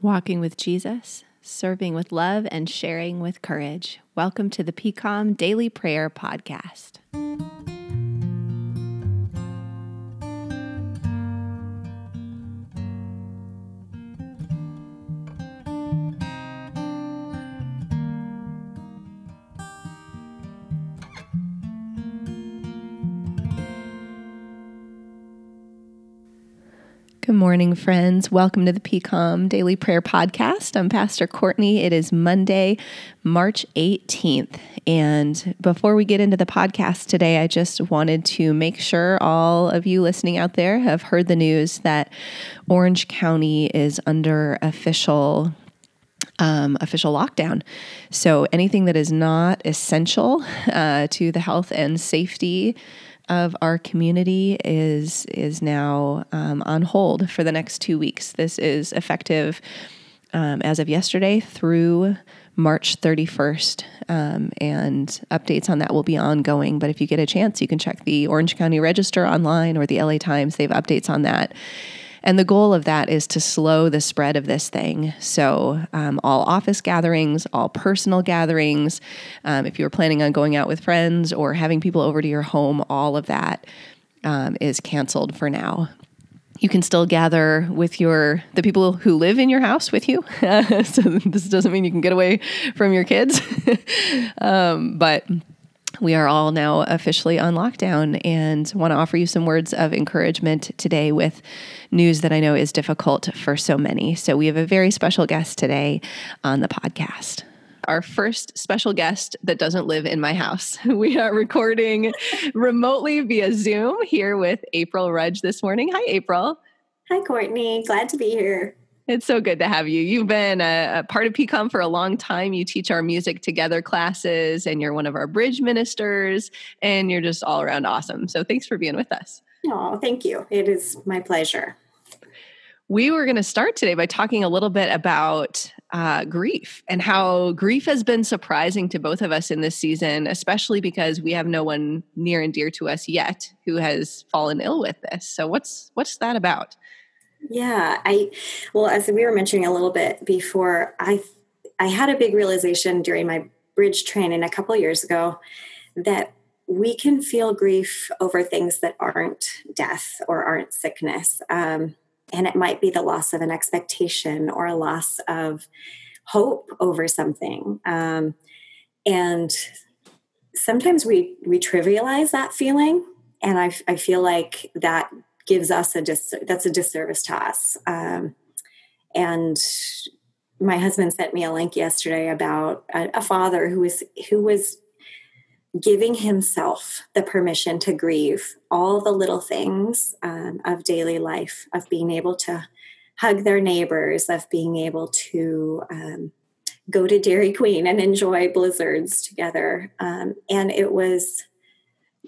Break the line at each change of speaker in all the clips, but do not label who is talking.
Walking with Jesus, serving with love, and sharing with courage. Welcome to the PCOM Daily Prayer Podcast. Morning, friends. Welcome to the PCOM Daily Prayer Podcast. I'm Pastor Courtney. It is Monday, March 18th. And before we get into the podcast today, I just wanted to make sure all of you listening out there have heard the news that Orange County is under official um, official lockdown. So anything that is not essential uh, to the health and safety of our community is is now um, on hold for the next two weeks. This is effective um, as of yesterday through March 31st, um, and updates on that will be ongoing. But if you get a chance, you can check the Orange County Register online or the LA Times. They have updates on that. And the goal of that is to slow the spread of this thing. So, um, all office gatherings, all personal gatherings, um, if you're planning on going out with friends or having people over to your home, all of that um, is canceled for now. You can still gather with your the people who live in your house with you. so this doesn't mean you can get away from your kids, um, but we are all now officially on lockdown and want to offer you some words of encouragement today with news that I know is difficult for so many. So, we have a very special guest today on the podcast. Our first special guest that doesn't live in my house. We are recording remotely via Zoom here with April Rudge this morning. Hi, April.
Hi, Courtney. Glad to be here.
It's so good to have you. You've been a, a, part of PCOM for a long time. You teach our music together classes, and you're one of our bridge ministers, and you're just all around awesome. So thanks for being with us.
Oh, thank you. It is my pleasure.
We were going to start today by talking a little bit about uh, grief and how grief has been surprising to both of us in this season, especially because we have no one near and dear to us yet who has fallen ill with this. So, what's what's that about?
Yeah, I well, as we were mentioning a little bit before, I I had a big realization during my bridge training a couple years ago that we can feel grief over things that aren't death or aren't sickness. Um, and it might be the loss of an expectation or a loss of hope over something. Um, and sometimes we we trivialize that feeling, and I, I feel like that gives us a dis- that's a disservice to us. Um, and my husband sent me a link yesterday about a, a father who was who was giving himself the permission to grieve all the little things um, of daily life, of being able to hug their neighbors, of being able to um, go to Dairy Queen and enjoy blizzards together. Um, and it was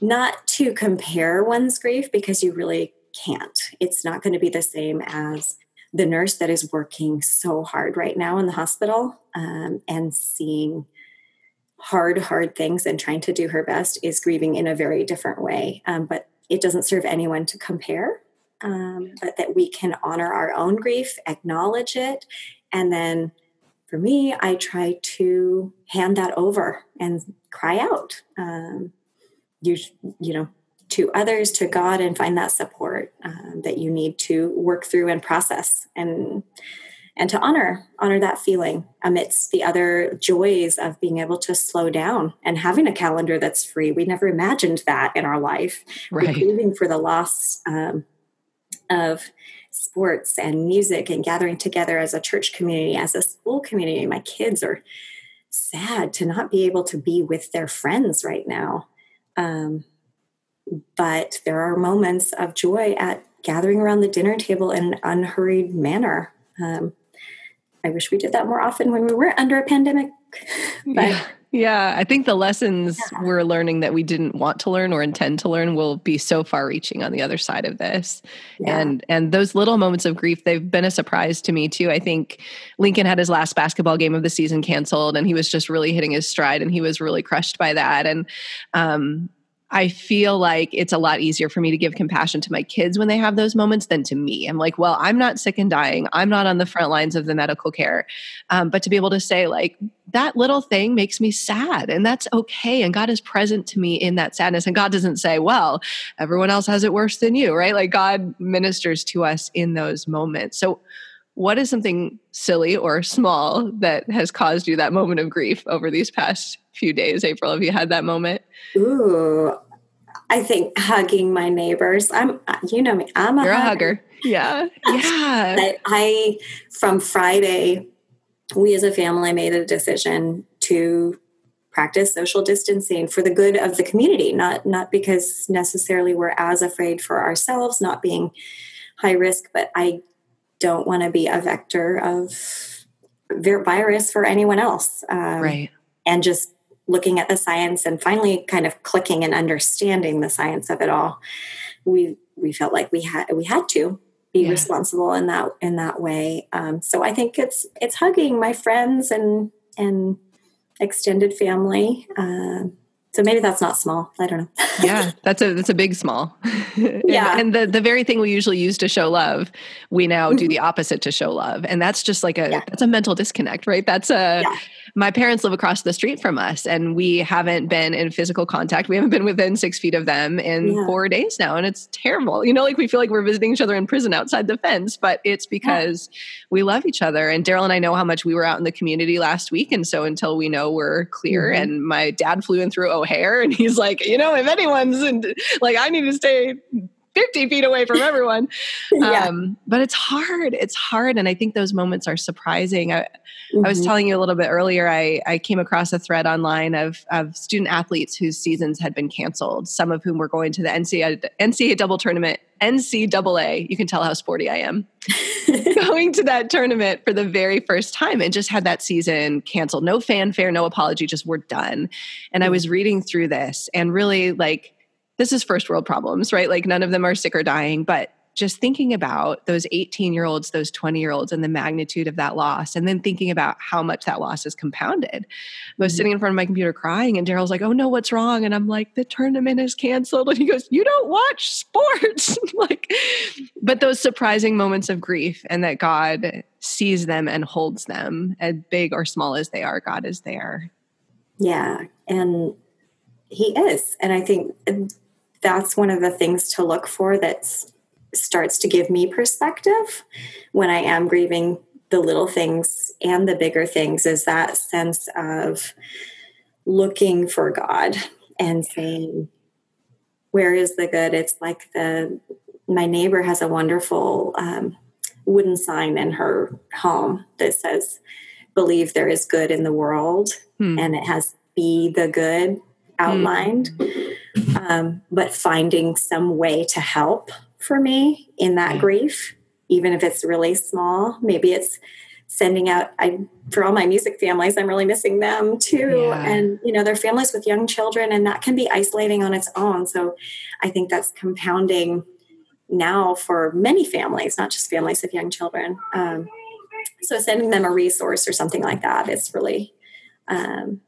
not to compare one's grief because you really can't. It's not going to be the same as the nurse that is working so hard right now in the hospital um, and seeing hard, hard things and trying to do her best is grieving in a very different way. Um, but it doesn't serve anyone to compare, um, but that we can honor our own grief, acknowledge it, and then for me, I try to hand that over and cry out. Um, you, you know, to others, to God, and find that support um, that you need to work through and process and and to honor honor that feeling amidst the other joys of being able to slow down and having a calendar that's free. We never imagined that in our life. Right. We're grieving for the loss um, of sports and music and gathering together as a church community, as a school community. My kids are sad to not be able to be with their friends right now. Um, but there are moments of joy at gathering around the dinner table in an unhurried manner. Um, I wish we did that more often when we weren't under a pandemic.
but yeah. yeah, I think the lessons yeah. we're learning that we didn't want to learn or intend to learn will be so far reaching on the other side of this. Yeah. And and those little moments of grief, they've been a surprise to me too. I think Lincoln had his last basketball game of the season canceled and he was just really hitting his stride and he was really crushed by that. And um I feel like it's a lot easier for me to give compassion to my kids when they have those moments than to me. I'm like, well, I'm not sick and dying. I'm not on the front lines of the medical care. Um, but to be able to say, like, that little thing makes me sad and that's okay. And God is present to me in that sadness. And God doesn't say, well, everyone else has it worse than you, right? Like, God ministers to us in those moments. So, what is something silly or small that has caused you that moment of grief over these past few days? April, have you had that moment?
Ooh, I think hugging my neighbors. I'm, you know me, I'm
a,
You're
hugger. a hugger. Yeah. Yeah.
I, I, from Friday, we as a family made a decision to practice social distancing for the good of the community, not, not because necessarily we're as afraid for ourselves, not being high risk, but I don't want to be a vector of virus for anyone else.
Um, right.
And just looking at the science and finally kind of clicking and understanding the science of it all, we we felt like we had we had to be yeah. responsible in that in that way. Um, so I think it's it's hugging my friends and and extended family. Uh, so maybe that's not small. I don't know.
yeah, that's a that's a big small.
yeah,
and, and, the the very thing we usually use to show love, we now do the mm-hmm. opposite to show love, and that's just like a yeah. that's a mental disconnect, right? That's a yeah my parents live across the street from us and we haven't been in physical contact. We haven't been within six feet of them in yeah. four days now. And it's terrible. You know, like we feel like we're visiting each other in prison outside the fence, but it's because yeah. we love each other. And Daryl and I know how much we were out in the community last week. And so until we know we're clear, mm-hmm. and my dad flew in through O'Hare and he's like, you know, if anyone's in, like, I need to stay 50 feet away from everyone. yeah. Um, but it's hard. It's hard. And I think those moments are surprising. I, mm-hmm. I, was mm-hmm. telling you a little bit earlier, I, I came across a thread online of, of student athletes whose seasons had been canceled, some of whom were going to the NCAA, NCAA double tournament, NCAA. You can tell how sporty I am. going to that tournament for the very first time and just had that season canceled. No fanfare, no apology, just we're done. And I mm. was reading through this and really like, this is first world problems, right? Like none of them are sick or dying, but just thinking about those 18 year olds, those 20 year olds, and the magnitude of that loss, and then thinking about how much that loss is compounded. I was mm-hmm. sitting in front of my computer crying, and Daryl's like, Oh no, what's wrong? And I'm like, The tournament is canceled. And he goes, You don't watch sports. like, but those surprising moments of grief, and that God sees them and holds them, as big or small as they are, God is there.
Yeah. And he is. And I think that's one of the things to look for that starts to give me perspective when I am grieving the little things and the bigger things is that sense of looking for God and saying, Where is the good? It's like the my neighbor has a wonderful um, wooden sign in her home that says, Believe there is good in the world. Hmm. And it has be the good outlined, mm-hmm. um, but finding some way to help for me in that yeah. grief, even if it's really small. Maybe it's sending out I for all my music families, I'm really missing them too. Yeah. And you know, they're families with young children and that can be isolating on its own. So I think that's compounding now for many families, not just families of young children. Um, so sending them a resource or something like that is really um,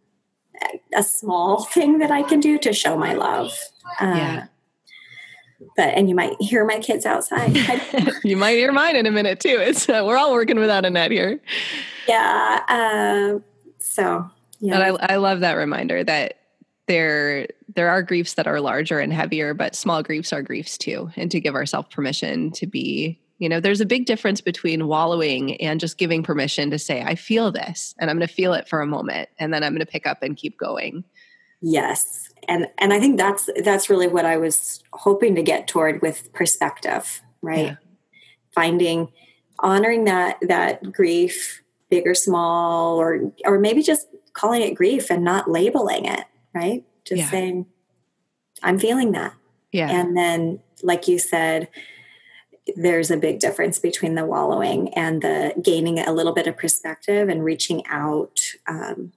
a small thing that I can do to show my love. Uh, yeah. But and you might hear my kids outside.
you might hear mine in a minute too. It's uh, we're all working without a net here.
Yeah. Uh, so yeah.
But I, I love that reminder that there there are griefs that are larger and heavier, but small griefs are griefs too, and to give ourselves permission to be you know, there's a big difference between wallowing and just giving permission to say, I feel this and I'm going to feel it for a moment and then I'm going to pick up and keep going.
Yes. And and I think that's that's really what I was hoping to get toward with perspective, right? Yeah. Finding honoring that that grief, big or small or or maybe just calling it grief and not labeling it, right? Just yeah. saying I'm feeling that.
Yeah.
And then like you said, there's a big difference between the wallowing and the gaining a little bit of perspective and reaching out um,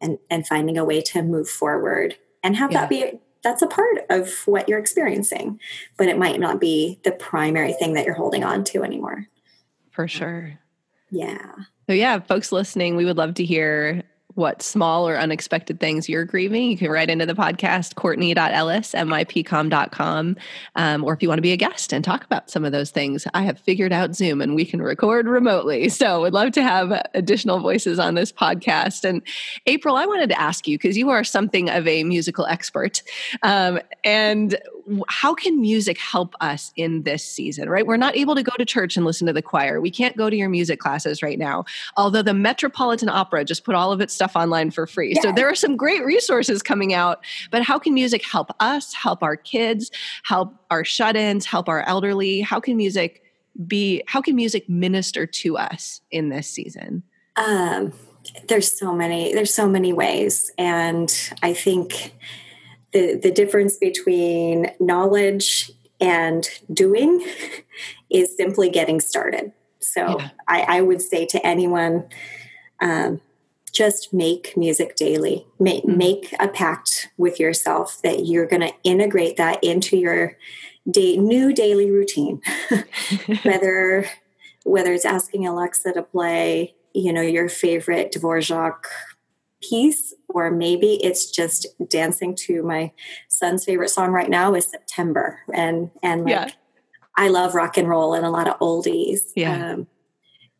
and and finding a way to move forward and have yeah. that be that's a part of what you're experiencing but it might not be the primary thing that you're holding on to anymore.
For sure.
Yeah.
So yeah folks listening we would love to hear what small or unexpected things you're grieving, you can write into the podcast, courtney.ellis at mypcom.com. Um, or if you want to be a guest and talk about some of those things, I have figured out Zoom and we can record remotely. So would love to have additional voices on this podcast. And April, I wanted to ask you, because you are something of a musical expert. Um, and how can music help us in this season, right? We're not able to go to church and listen to the choir. We can't go to your music classes right now. Although the Metropolitan Opera just put all of its stuff online for free. Yeah. So there are some great resources coming out. But how can music help us, help our kids, help our shut ins, help our elderly? How can music be, how can music minister to us in this season? Um,
there's so many, there's so many ways. And I think, the, the difference between knowledge and doing is simply getting started. So yeah. I, I, would say to anyone, um, just make music daily. Make, mm-hmm. make a pact with yourself that you're going to integrate that into your day, new daily routine. whether whether it's asking Alexa to play, you know, your favorite Dvorak piece or maybe it's just dancing to my son's favorite song right now is September and and like yeah. I love rock and roll and a lot of oldies.
Yeah. Um,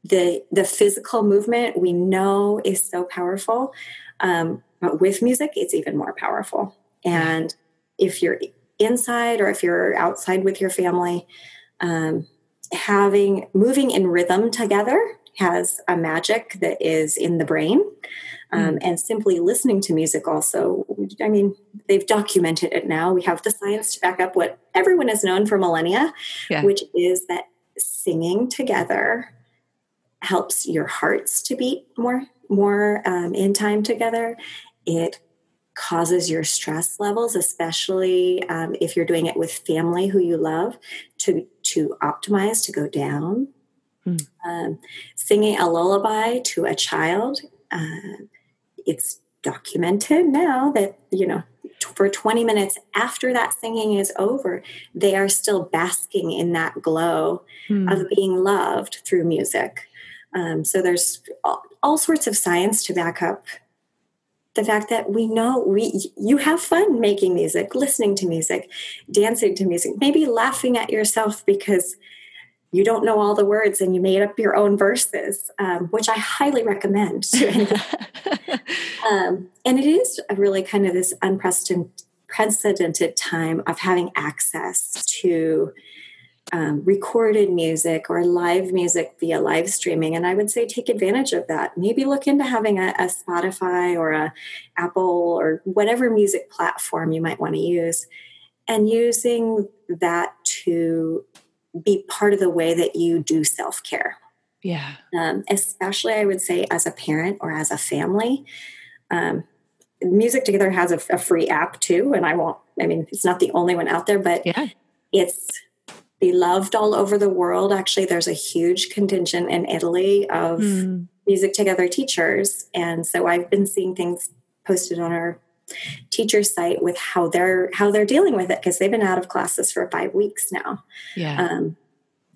the the physical movement we know is so powerful, um, but with music it's even more powerful. And if you're inside or if you're outside with your family, um, having moving in rhythm together has a magic that is in the brain um, mm. and simply listening to music also i mean they've documented it now we have the science to back up what everyone has known for millennia yeah. which is that singing together helps your hearts to beat more more um, in time together it causes your stress levels especially um, if you're doing it with family who you love to to optimize to go down mm. um, singing a lullaby to a child uh, it's documented now that you know for 20 minutes after that singing is over they are still basking in that glow hmm. of being loved through music um, so there's all, all, sorts of science to back up the fact that we know we you have fun making music listening to music dancing to music maybe laughing at yourself because you don't know all the words and you made up your own verses, um, which I highly recommend to anyone. um, and it is a really kind of this unprecedented time of having access to um, recorded music or live music via live streaming and i would say take advantage of that maybe look into having a, a spotify or a apple or whatever music platform you might want to use and using that to be part of the way that you do self care.
Yeah.
Um, especially, I would say, as a parent or as a family. Um, Music Together has a, a, free app too, and I won't, I mean, it's not the only one out there, but
yeah.
it's beloved all over the world. Actually, there's a huge contingent in Italy of mm. Music Together teachers. And so I've been seeing things posted on our teacher site with how they're how they're dealing with it because they've been out of classes for five weeks now.
Yeah.
Um,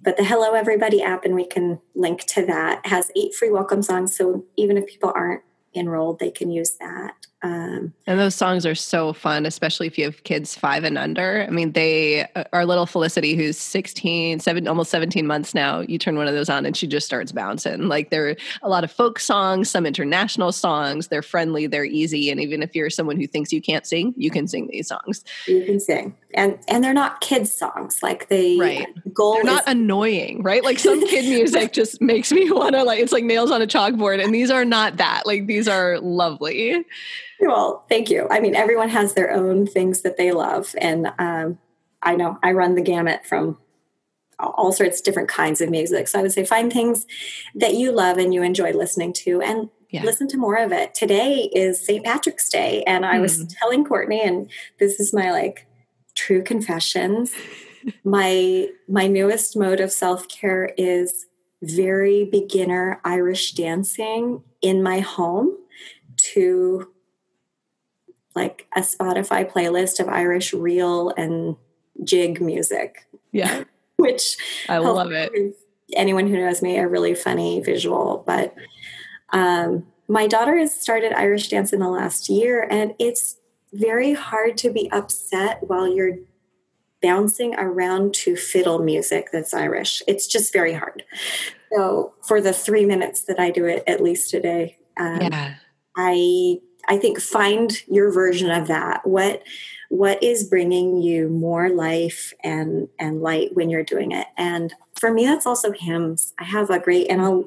but the Hello Everybody app, and we can link to that, has eight free welcome songs. So even if people aren't enrolled, they can use that.
Um, and those songs are so fun, especially if you have kids five and under. I mean, they, uh, our little Felicity, who's 16, seven, almost 17 months now, you turn one of those on and she just starts bouncing. Like there are a lot of folk songs, some international songs. They're friendly, they're easy. And even if you're someone who thinks you can't sing, you can sing these songs.
You can sing. And, and they're not kids songs. Like the
right. goal They're not annoying, right? Like some kid music just makes me want to like, it's like nails on a chalkboard. And these are not that. Like these are lovely.
Well, thank you. I mean, everyone has their own things that they love. And um, I know I run the gamut from all sorts of different kinds of music. So I would say find things that you love and you enjoy listening to and yeah. listen to more of it. Today is St. Patrick's Day. And I mm. was telling Courtney, and this is my like true confessions. my my newest mode of self-care is very beginner Irish dancing in my home to like a Spotify playlist of Irish reel and jig music.
Yeah.
Which
I love it.
Anyone who knows me, a really funny visual. But um, my daughter has started Irish dance in the last year, and it's very hard to be upset while you're bouncing around to fiddle music that's Irish. It's just very hard. So for the three minutes that I do it, at least today, um, yeah. I I think find your version of that. What what is bringing you more life and and light when you're doing it? And for me, that's also hymns. I have a great, and I'll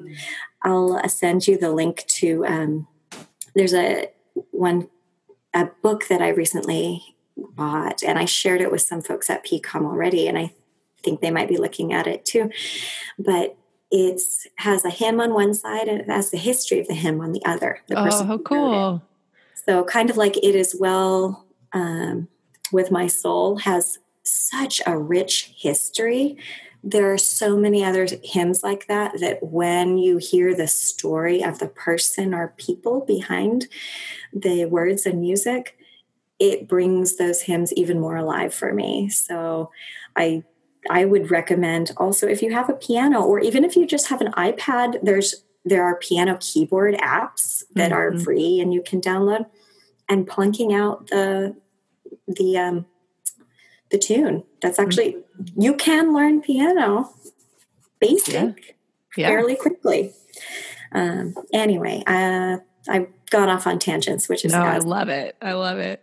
I'll send you the link to. Um, there's a one a book that I recently bought, and I shared it with some folks at PCOM already, and I think they might be looking at it too. But it has a hymn on one side and it has the history of the hymn on the other. The
oh, how cool!
So, kind of like it is well um, with my soul has such a rich history. There are so many other hymns like that that when you hear the story of the person or people behind the words and music, it brings those hymns even more alive for me. So I I would recommend also if you have a piano or even if you just have an iPad, there's there are piano keyboard apps that mm-hmm. are free and you can download and plunking out the the um the tune. That's actually mm-hmm. you can learn piano basic yeah. Yeah. fairly quickly. Um anyway, uh I've gone off on tangents, which is
no, I love it. I love it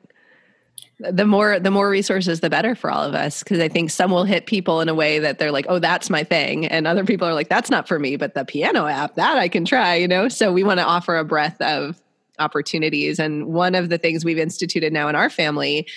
the more the more resources the better for all of us because i think some will hit people in a way that they're like oh that's my thing and other people are like that's not for me but the piano app that i can try you know so we want to offer a breadth of opportunities. And one of the things we've instituted now in our family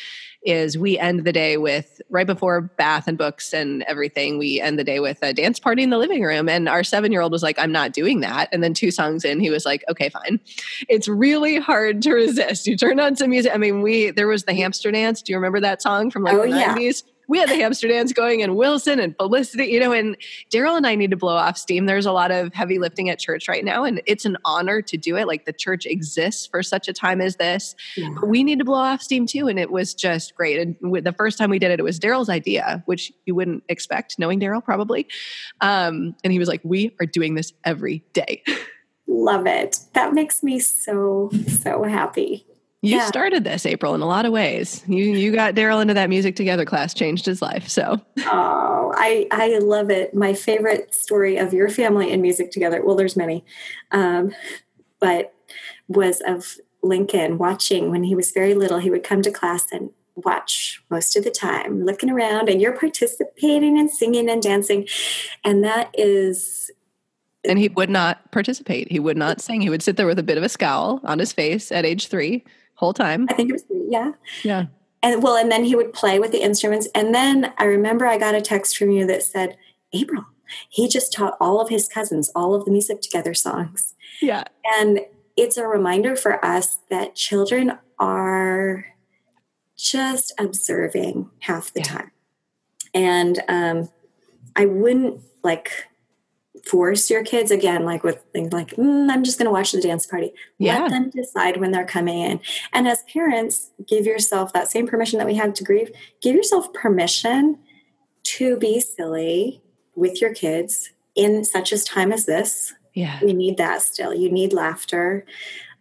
is we end the day with right before bath and books and everything we end the day with a dance party in the living room. And our seven year old was like i'm not doing that. And then two songs in he was like okay fine. It's really hard to resist. You turn on some music. I mean we there was the hamster dance. Do you remember that song from like oh, the 90s yeah we had the hamster dance going and Wilson and Felicity, you know, and Daryl and I need to blow off steam. There's a lot of heavy lifting at church right now, and it's an honor to do it. Like the church exists for such a time as this. Yeah. But we need to blow off steam too. And it was just great. And the first time we did it, it was Daryl's idea, which you wouldn't expect knowing Daryl probably. Um, and he was like, We are doing this every day.
Love it. That makes me so, so happy.
You yeah. started this, April, in a lot of ways. You you got Daryl into that music together class, changed his life. So
Oh, I I love it. My favorite story of your family and music together, well, there's many. Um, but was of Lincoln watching when he was very little, he would come to class and watch most of the time, looking around, and you're participating and singing and dancing. And that is
and he would not participate. He would not sing. He would sit there with a bit of a scowl on his face at age three whole time.
I think it was yeah.
Yeah.
And well, and then he would play with the instruments. And then I remember I got a text from you that said, April, he just taught all of his cousins all of the music together songs.
Yeah.
And it's a reminder for us that children are just observing half the yeah. time. And um, I wouldn't like force your kids again like with things like mm, i'm just going to watch the dance party. Yeah. let them decide when they're coming in. And as parents give yourself that same permission that we have to grieve. Give yourself permission to be silly with your kids in such a time as this.
Yeah.
We need that still. You need laughter.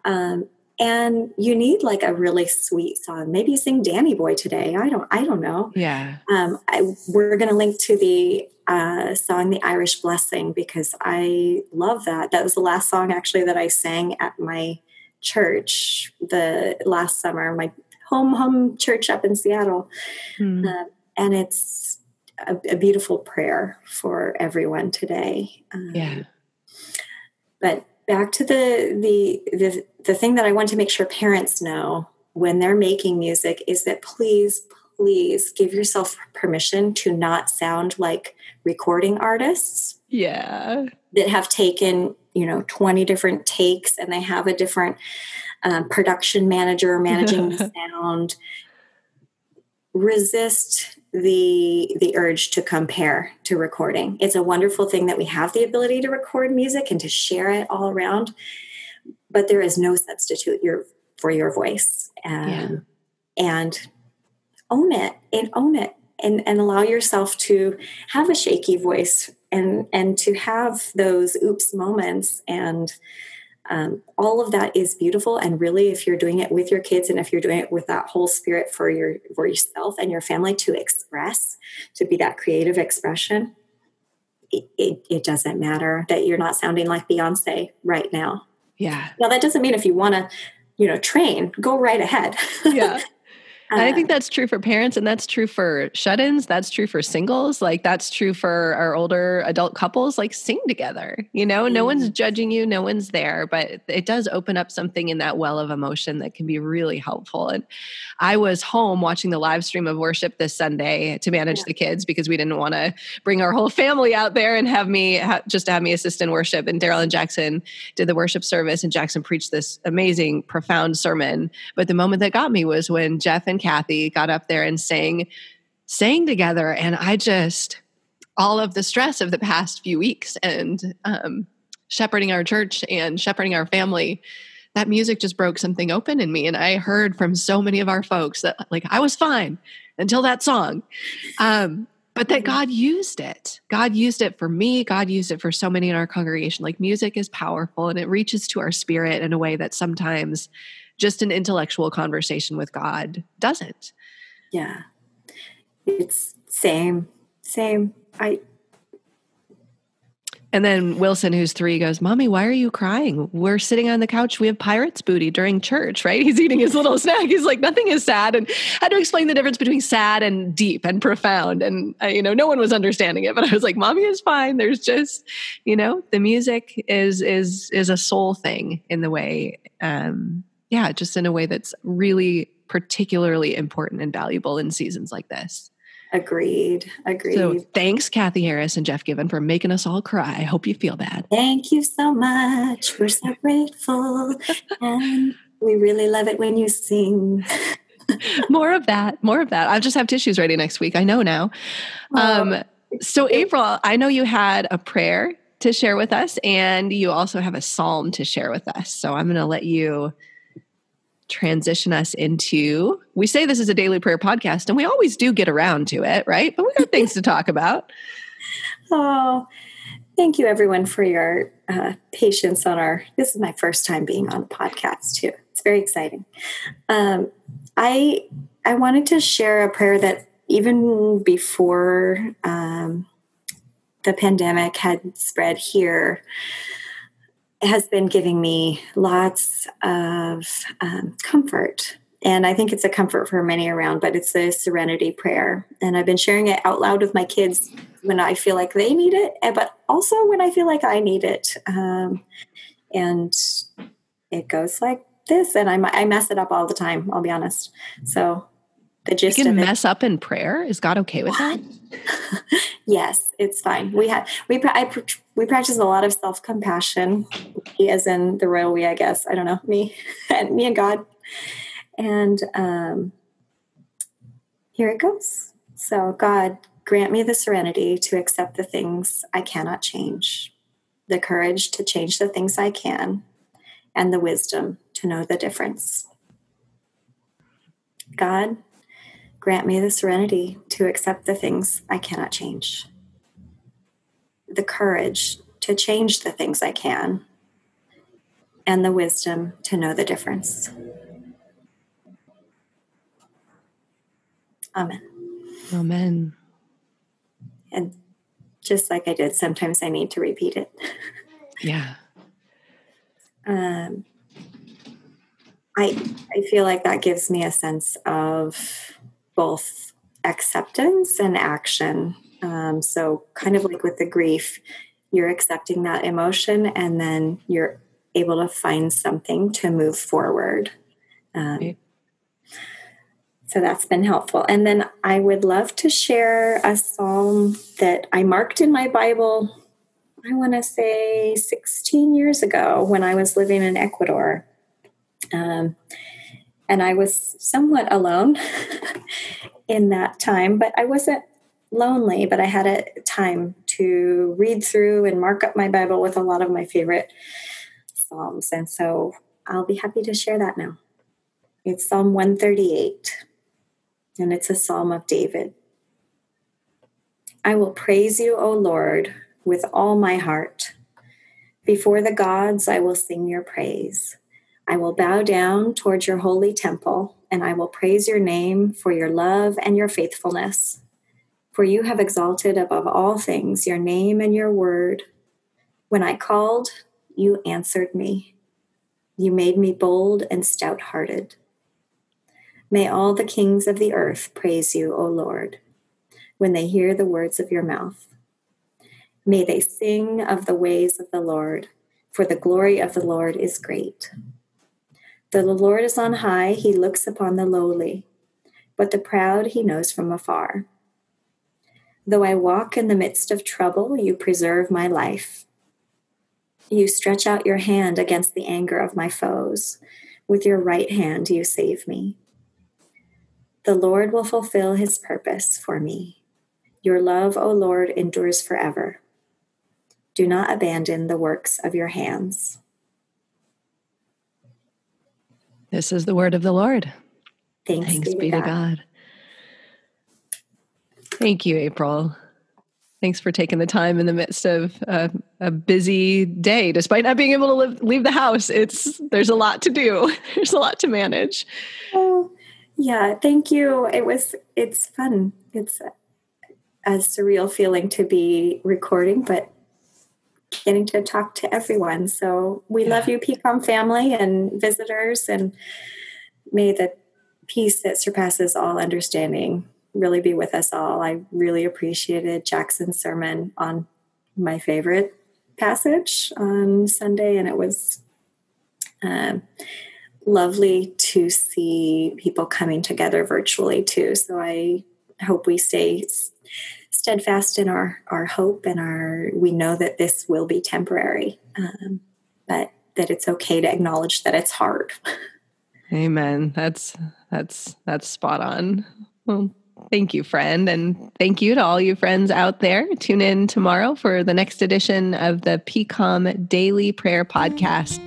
Um, and you need like a really sweet song. Maybe sing danny boy today. I don't i don't know.
Yeah.
Um, I, we're going to link to the uh, song the irish blessing because i love that. That was the last song actually that i sang at my church the last summer my home home church up in seattle. Uh, and it's a, a, beautiful prayer for everyone today.
Um, yeah.
but back to the, the the the thing that I want to make sure parents know when they're making music is that please please give yourself permission to not sound like recording artists
yeah
that have taken you know 20 different takes and they have a different um, production manager managing the sound resist the the urge to compare to recording. It's a wonderful thing that we have the ability to record music and to share it all around, but there is no substitute your for your voice. Um, yeah. And own it and own it and, and allow yourself to have a shaky voice and and to have those oops moments and Um, all of that is beautiful, and really, if you're doing it with your kids, and if you're doing it with that whole spirit for your for yourself and your family to express, to be that creative expression, it, it, it doesn't matter that you're not sounding like Beyonce right now.
Yeah.
Now that doesn't mean if you want to, you know, train, go right ahead.
Yeah. And I think that's true for parents and that's true for shut ins. That's true for singles. Like, that's true for our older adult couples. Like, sing together. You know, mm. no one's mm-hmm. judging you, no one's there, but it does open up something in that well of emotion that can be really helpful. And I was home watching the live stream of worship this Sunday to manage yeah. the kids because we didn't want to bring our whole family out there and have me ha- just to have me assist in worship. And Daryl and Jackson did the worship service, and Jackson preached this amazing, profound sermon. But the moment that got me was when Jeff and Kathy got up there and sang sang together. And I just all of the stress of the past few weeks and um, shepherding our church and shepherding our family that music just broke something open in me. And i heard from so many of our folks that like i was fine until that song. Um, but that god used it. God used it for me. God used it for so many in our congregation. Like music is powerful and it reaches to our spirit in a way that sometimes just an intellectual conversation with God doesn't.
Yeah. It's same, same. I
and then Wilson, who's three, goes, Mommy, why are you crying? We're sitting on the couch. We have pirate's booty during church, right? He's eating his little snack. He's like, nothing is sad. And I had to explain the difference between sad and deep and profound. And, uh, you know, no one was understanding it, but I was like, Mommy is fine. There's just, you know, the music is, is, is a soul thing in the way, um, yeah, just in a way that's really particularly important and valuable in seasons like this.
Agreed. Agreed.
So thanks, Kathy Harris and Jeff Given, for making us all cry. I hope you feel bad.
Thank you so much. We're so grateful. and we really love it when you sing.
more of that. More of that. I'll just have tissues ready next week. I know now. Oh, um, so, April, I know you had a prayer to share with us, and you also have a psalm to share with us. So, I'm going to let you transition us into we say this is a daily prayer podcast and we always do get around to it right? But we got things to talk about.
Oh thank you everyone for your uh, patience on our this is my first time being on a podcast too. It's very exciting. Um, i i wanted to share a prayer that even before um, the pandemic had spread here has been giving me lots of um, comfort. And I think it's a comfort for many around, but it's a serenity prayer. And I've been sharing it out loud with my kids when I feel like they need it, eh, but also when I feel like I need it. Um, and it goes like this, and I, I mess it up all the time, I'll be honest. So
the gist you can mess up in prayer. Is God okay with that?
yes, it's fine. We have we I, we practice a lot of self compassion. He as in the royal we, I guess. I don't know me and me and God. And um, here it goes. So God, grant me the serenity to accept the things I cannot change, the courage to change the things I can, and the wisdom to know the difference. God, Grant me the serenity to accept the things I cannot change, the courage to change the things I can, and the wisdom to know the difference. Amen.
Amen.
And just like I did, sometimes I need to repeat it.
yeah.
Um, I I feel like that gives me a sense of both acceptance and action. Um, so, kind of like with the grief, you're accepting that emotion and then you're able to find something to move forward. Um, So that's been helpful. And then I would love to share a psalm that I marked in my Bible, I want to say 16 years ago when I was living in Ecuador. Um, and I was somewhat alone in that time, but I wasn't lonely, but I had a time to read through and mark up my Bible with a lot of my favorite Psalms. And so I'll be happy to share that now. It's Psalm 138, and it's a Psalm of David. I will praise you, O Lord, with all my heart Before the gods, I will sing your praise. I will bow down towards your holy temple, and I will praise your name for your love and your faithfulness. For you have exalted above all things your name and your word. When I called, you answered me. You made me bold and stout hearted. May all the kings of the earth praise you, O Lord, when they hear the words of your mouth. May they sing of the ways of the Lord, for the glory of the Lord is great. Though the Lord is on high, he looks upon the lowly, but the proud he knows from afar. Though I walk in the midst of trouble, you preserve my life. You stretch out your hand against the anger of my foes. With your right hand, you save me. The Lord will fulfill his purpose for me. Your love, O Lord, endures forever. Do not abandon the works of your hands.
This is the word of the Lord.
Thanks,
Thanks
be, to God.
God. Thank you, April. Thanks for taking the time in the midst of a, a busy day. Despite not being able to live, leave the house, it's there's a lot to do. There's a lot to manage.
Oh, yeah. Thank you. It was. It's fun. It's a surreal feeling to be recording, but getting to talk to everyone. So we yeah. love you, PCOM family and visitors, and may the peace that surpasses all understanding really be with us all. I really appreciated Jackson's sermon on my favorite passage on Sunday, and it was uh, lovely to see people coming together virtually too. So I hope we stay steadfast in our our hope and our we know that this will be temporary, um, but that it's okay to acknowledge that it's hard.
Amen. That's that's that's spot on. Well, thank you, friend, and thank you to all you friends out there. Tune in tomorrow for the next edition of the PCOM Daily Prayer Podcast.